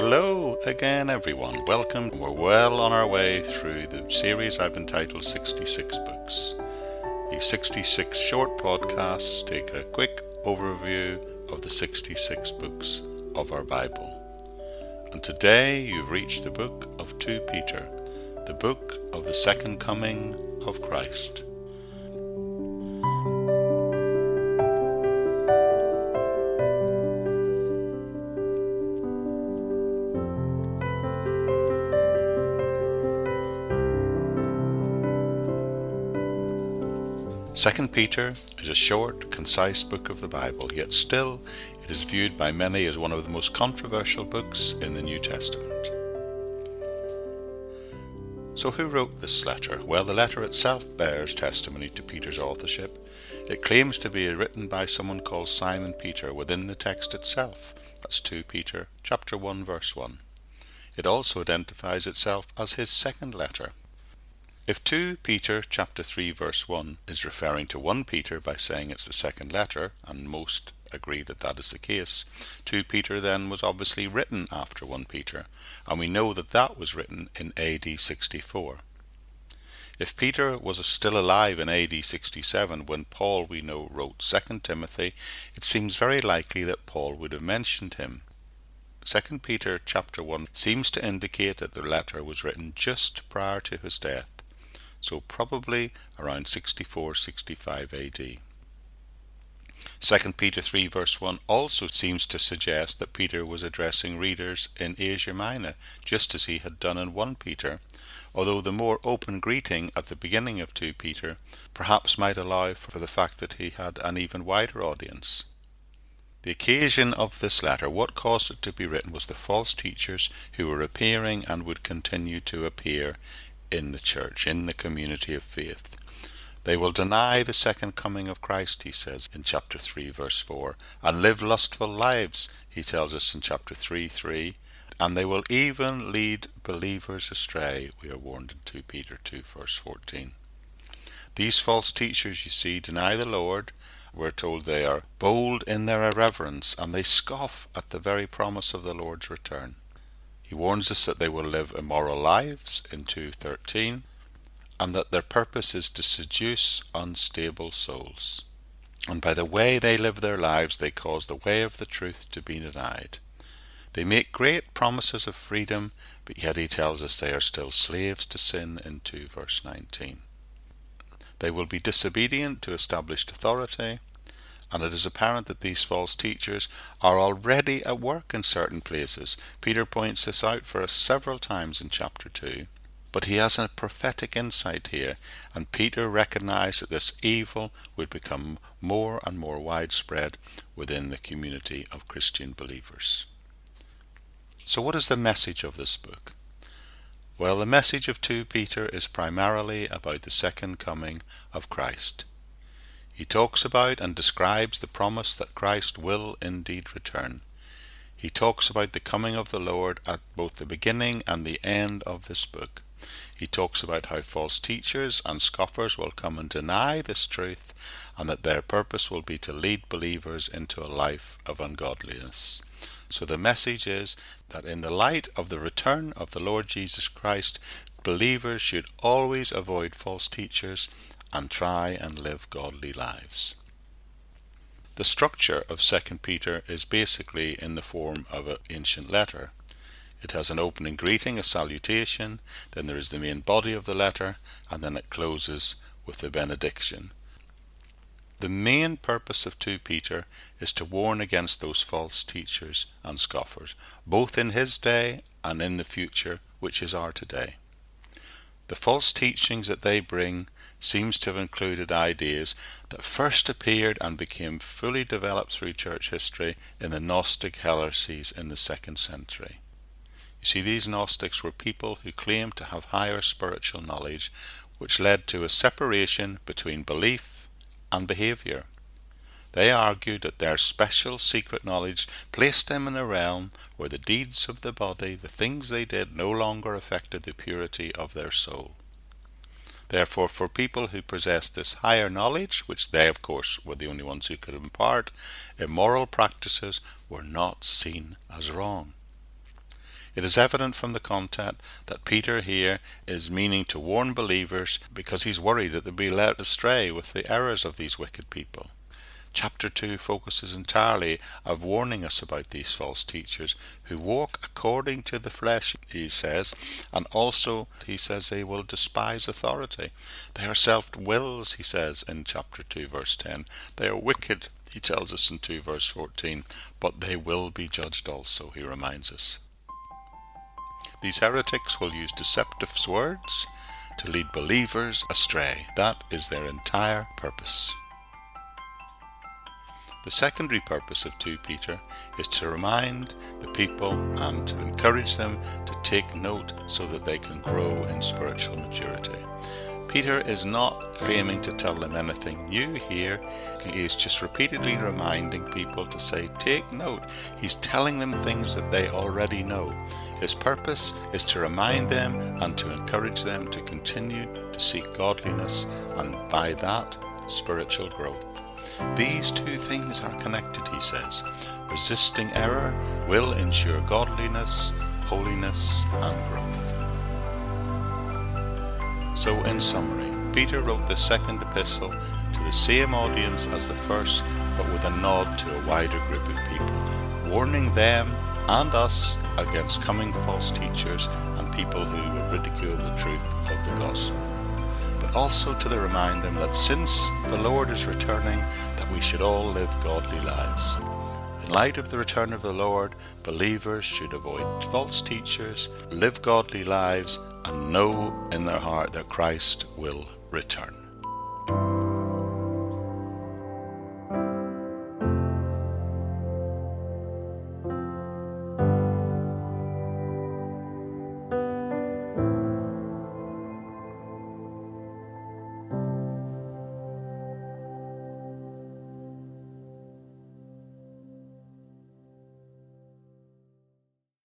Hello again, everyone. Welcome. We're well on our way through the series I've entitled 66 Books. These 66 short podcasts take a quick overview of the 66 books of our Bible. And today you've reached the book of 2 Peter, the book of the second coming of Christ. Second Peter is a short, concise book of the Bible, yet still it is viewed by many as one of the most controversial books in the New Testament. So, who wrote this letter? Well, the letter itself bears testimony to Peter's authorship. It claims to be written by someone called Simon Peter within the text itself. That's 2 Peter chapter 1 verse 1. It also identifies itself as his second letter. If 2 Peter chapter 3 verse 1 is referring to 1 Peter by saying it's the second letter, and most agree that that is the case, 2 Peter then was obviously written after 1 Peter, and we know that that was written in AD 64. If Peter was still alive in AD 67 when Paul, we know, wrote 2 Timothy, it seems very likely that Paul would have mentioned him. 2 Peter chapter 1 seems to indicate that the letter was written just prior to his death so probably around 64-65 AD. 2 Peter 3 verse 1 also seems to suggest that Peter was addressing readers in Asia Minor, just as he had done in 1 Peter, although the more open greeting at the beginning of 2 Peter perhaps might allow for the fact that he had an even wider audience. The occasion of this letter, what caused it to be written, was the false teachers who were appearing and would continue to appear in the church, in the community of faith. They will deny the second coming of Christ, he says in chapter 3, verse 4, and live lustful lives, he tells us in chapter 3, 3, and they will even lead believers astray, we are warned in 2 Peter 2, verse 14. These false teachers, you see, deny the Lord. We're told they are bold in their irreverence, and they scoff at the very promise of the Lord's return. He warns us that they will live immoral lives in 2.13 and that their purpose is to seduce unstable souls. And by the way they live their lives, they cause the way of the truth to be denied. They make great promises of freedom, but yet he tells us they are still slaves to sin in 2 verse 19. They will be disobedient to established authority, and it is apparent that these false teachers are already at work in certain places. Peter points this out for us several times in chapter 2. But he has a prophetic insight here, and Peter recognized that this evil would become more and more widespread within the community of Christian believers. So, what is the message of this book? Well, the message of 2 Peter is primarily about the second coming of Christ. He talks about and describes the promise that Christ will indeed return. He talks about the coming of the Lord at both the beginning and the end of this book. He talks about how false teachers and scoffers will come and deny this truth, and that their purpose will be to lead believers into a life of ungodliness. So the message is that in the light of the return of the Lord Jesus Christ, believers should always avoid false teachers and try and live godly lives. The structure of 2 Peter is basically in the form of an ancient letter. It has an opening greeting, a salutation, then there is the main body of the letter, and then it closes with the benediction. The main purpose of 2 Peter is to warn against those false teachers and scoffers, both in his day and in the future, which is our today. The false teachings that they bring seems to have included ideas that first appeared and became fully developed through church history in the Gnostic heresies in the second century. You see, these Gnostics were people who claimed to have higher spiritual knowledge, which led to a separation between belief and behavior. They argued that their special secret knowledge placed them in a realm where the deeds of the body, the things they did, no longer affected the purity of their soul. Therefore, for people who possessed this higher knowledge, which they, of course, were the only ones who could impart, immoral practices were not seen as wrong. It is evident from the content that Peter here is meaning to warn believers because he's worried that they'll be led astray with the errors of these wicked people. Chapter 2 focuses entirely of warning us about these false teachers who walk according to the flesh, he says, and also he says they will despise authority. They are self-wills, he says in chapter 2 verse 10. They are wicked, he tells us in 2 verse 14, but they will be judged also, he reminds us. These heretics will use deceptive words to lead believers astray. That is their entire purpose. The secondary purpose of 2 Peter is to remind the people and to encourage them to take note so that they can grow in spiritual maturity. Peter is not claiming to tell them anything new here. He is just repeatedly reminding people to say, Take note. He's telling them things that they already know. His purpose is to remind them and to encourage them to continue to seek godliness and by that spiritual growth. These two things are connected, he says. Resisting error will ensure godliness, holiness, and growth. So, in summary, Peter wrote the second epistle to the same audience as the first, but with a nod to a wider group of people, warning them and us against coming false teachers and people who will ridicule the truth of the gospel but also to remind them that since the Lord is returning, that we should all live godly lives. In light of the return of the Lord, believers should avoid false teachers, live godly lives, and know in their heart that Christ will return.